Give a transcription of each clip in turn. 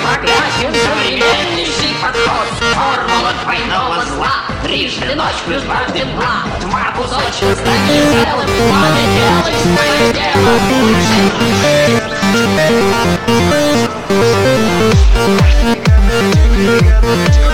Мы прогрессив Современнейший подход Формула двойного зла. Трижды ночь плюс дважды мгла Два кусочка станет целым Надо делать свое дело Лучше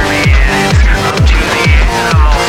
Turn me in, up to the animal.